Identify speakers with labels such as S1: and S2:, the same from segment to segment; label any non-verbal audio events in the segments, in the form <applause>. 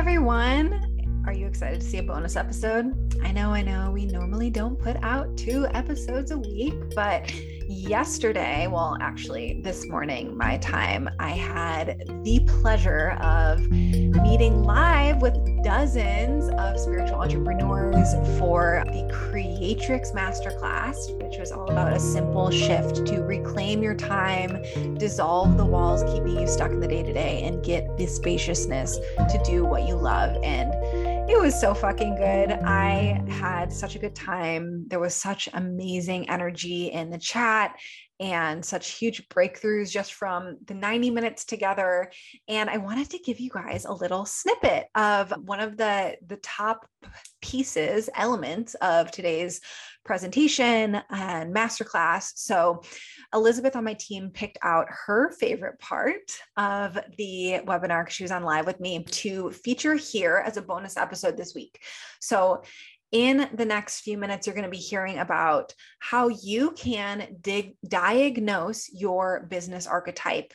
S1: everyone. Are you excited to see a bonus episode? I know, I know, we normally don't put out two episodes a week, but yesterday, well, actually, this morning, my time, I had the pleasure of meeting live with dozens of spiritual entrepreneurs for the Creatrix Masterclass, which was all about a simple shift to reclaim your time, dissolve the walls keeping you stuck in the day to day, and get the spaciousness to do what you love. And it was so fucking good. I had such a good time. There was such amazing energy in the chat and such huge breakthroughs just from the 90 minutes together and i wanted to give you guys a little snippet of one of the the top pieces elements of today's presentation and masterclass. So elizabeth on my team picked out her favorite part of the webinar because she was on live with me to feature here as a bonus episode this week. So in the next few minutes, you're going to be hearing about how you can dig, diagnose your business archetype.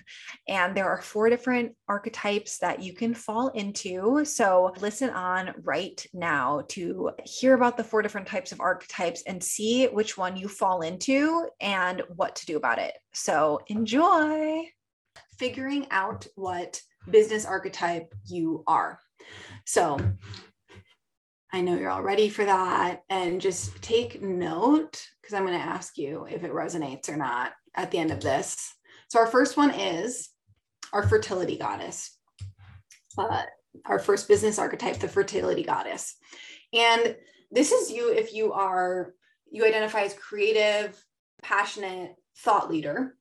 S1: And there are four different archetypes that you can fall into. So listen on right now to hear about the four different types of archetypes and see which one you fall into and what to do about it. So enjoy figuring out what business archetype you are. So I know you're all ready for that. And just take note because I'm going to ask you if it resonates or not at the end of this. So, our first one is our fertility goddess, uh, our first business archetype, the fertility goddess. And this is you if you are, you identify as creative, passionate, thought leader,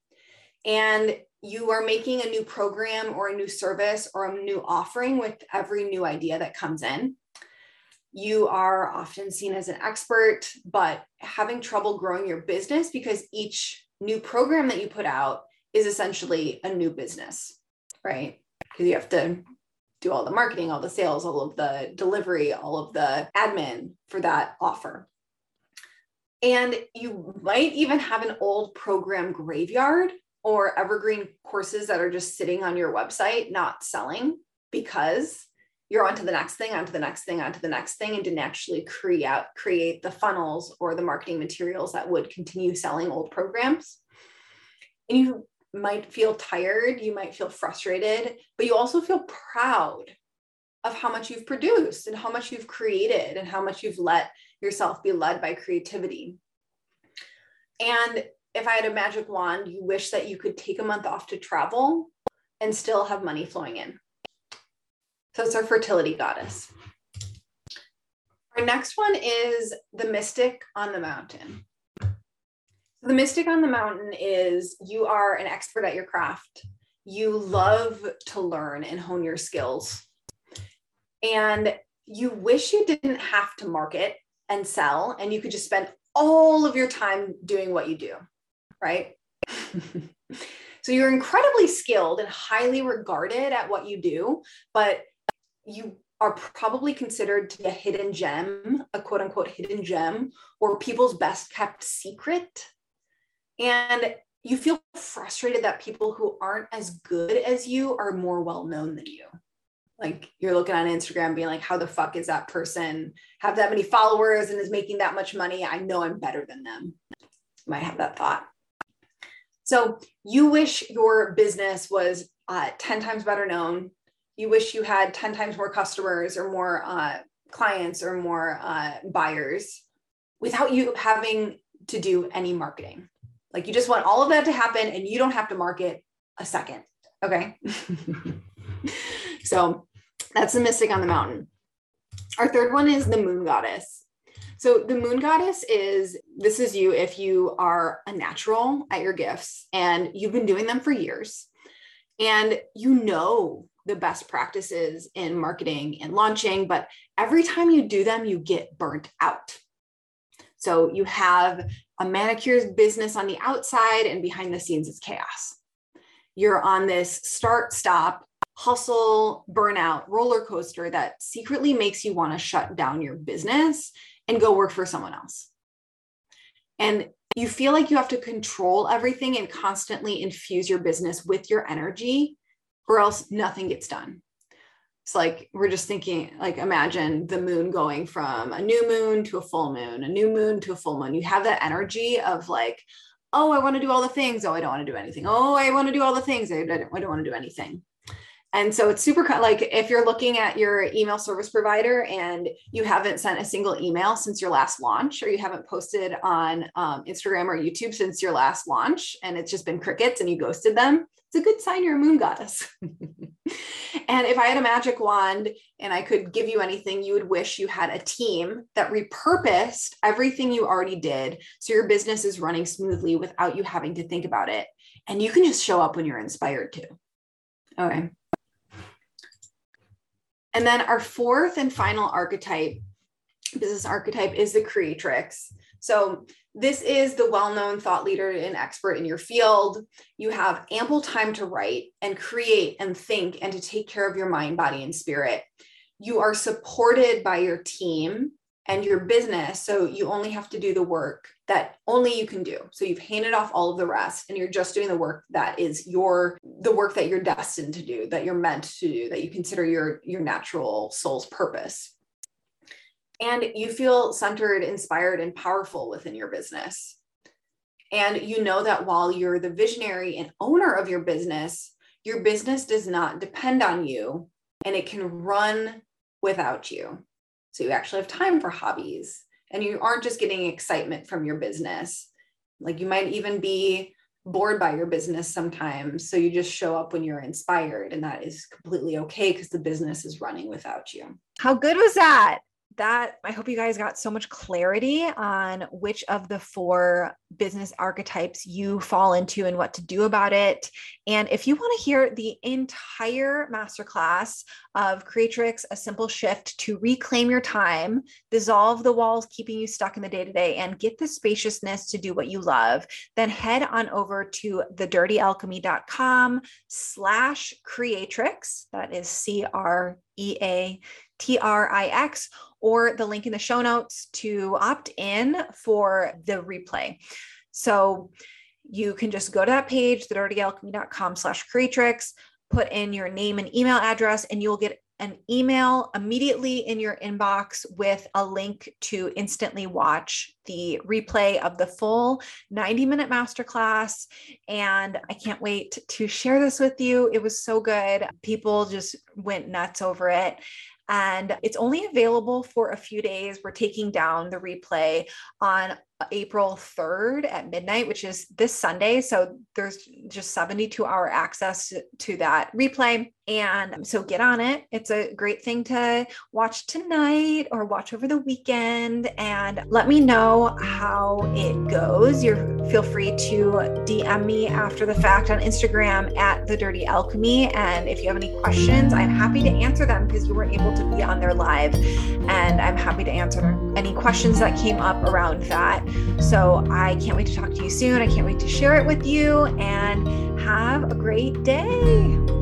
S1: and you are making a new program or a new service or a new offering with every new idea that comes in you are often seen as an expert, but having trouble growing your business because each new program that you put out is essentially a new business, right? Because you have to do all the marketing, all the sales, all of the delivery, all of the admin for that offer. And you might even have an old program graveyard or evergreen courses that are just sitting on your website, not selling because you're on to the next thing, on to the next thing, on to the next thing, and didn't actually create create the funnels or the marketing materials that would continue selling old programs. And you might feel tired, you might feel frustrated, but you also feel proud of how much you've produced and how much you've created and how much you've let yourself be led by creativity. And if I had a magic wand, you wish that you could take a month off to travel and still have money flowing in. So it's our fertility goddess. Our next one is the mystic on the mountain. The mystic on the mountain is you are an expert at your craft. You love to learn and hone your skills. And you wish you didn't have to market and sell and you could just spend all of your time doing what you do, right? <laughs> so you're incredibly skilled and highly regarded at what you do, but you are probably considered to be a hidden gem, a quote unquote hidden gem, or people's best kept secret. And you feel frustrated that people who aren't as good as you are more well known than you. Like you're looking on Instagram being like, how the fuck is that person have that many followers and is making that much money? I know I'm better than them. might have that thought. So you wish your business was uh, 10 times better known, you wish you had 10 times more customers or more uh, clients or more uh, buyers without you having to do any marketing. Like you just want all of that to happen and you don't have to market a second. Okay. <laughs> so that's the mystic on the mountain. Our third one is the moon goddess. So the moon goddess is this is you if you are a natural at your gifts and you've been doing them for years and you know the best practices in marketing and launching, but every time you do them, you get burnt out. So you have a manicures business on the outside, and behind the scenes, it's chaos. You're on this start, stop, hustle, burnout roller coaster that secretly makes you want to shut down your business and go work for someone else. And you feel like you have to control everything and constantly infuse your business with your energy or else nothing gets done. It's like we're just thinking, like, imagine the moon going from a new moon to a full moon, a new moon to a full moon. You have that energy of like, oh, I want to do all the things. Oh, I don't want to do anything. Oh, I want to do all the things. I don't, I don't want to do anything. And so it's super like if you're looking at your email service provider and you haven't sent a single email since your last launch, or you haven't posted on um, Instagram or YouTube since your last launch, and it's just been crickets and you ghosted them, it's a good sign you're a moon goddess. <laughs> and if I had a magic wand and I could give you anything, you would wish you had a team that repurposed everything you already did so your business is running smoothly without you having to think about it. And you can just show up when you're inspired to. Okay. And then our fourth and final archetype, business archetype, is the creatrix. So this is the well-known thought leader and expert in your field. You have ample time to write and create and think and to take care of your mind, body, and spirit. You are supported by your team and your business. So you only have to do the work that only you can do. So you've handed off all of the rest and you're just doing the work that is your the work that you're destined to do, that you're meant to do, that you consider your your natural soul's purpose. And you feel centered, inspired and powerful within your business. And you know that while you're the visionary and owner of your business, your business does not depend on you and it can run without you. So you actually have time for hobbies and you aren't just getting excitement from your business. Like you might even be bored by your business sometimes. So you just show up when you're inspired, and that is completely okay because the business is running without you.
S2: How good was that? That I hope you guys got so much clarity on which of the four business archetypes you fall into and what to do about it. And if you want to hear the entire masterclass of Creatrix, a simple shift to reclaim your time, dissolve the walls keeping you stuck in the day to day, and get the spaciousness to do what you love, then head on over to thedirtyalchemy.com slash creatrix. That is C R E A T R I X, or the link in the show notes to opt in for the replay. So you can just go to that page, thedirtyalchemy.com slash creatrix, put in your name and email address, and you'll get an email immediately in your inbox with a link to instantly watch the replay of the full 90 minute masterclass. And I can't wait to share this with you. It was so good. People just went nuts over it and it's only available for a few days. We're taking down the replay on April 3rd at midnight, which is this Sunday. So there's just 72 hour access to that replay. And so get on it. It's a great thing to watch tonight or watch over the weekend and let me know how it goes. Feel free to DM me after the fact on Instagram at the dirty alchemy. And if you have any questions, I'm happy to answer them because you weren't able to be on there live. And I'm happy to answer any questions that came up around that. So I can't wait to talk to you soon. I can't wait to share it with you and have a great day.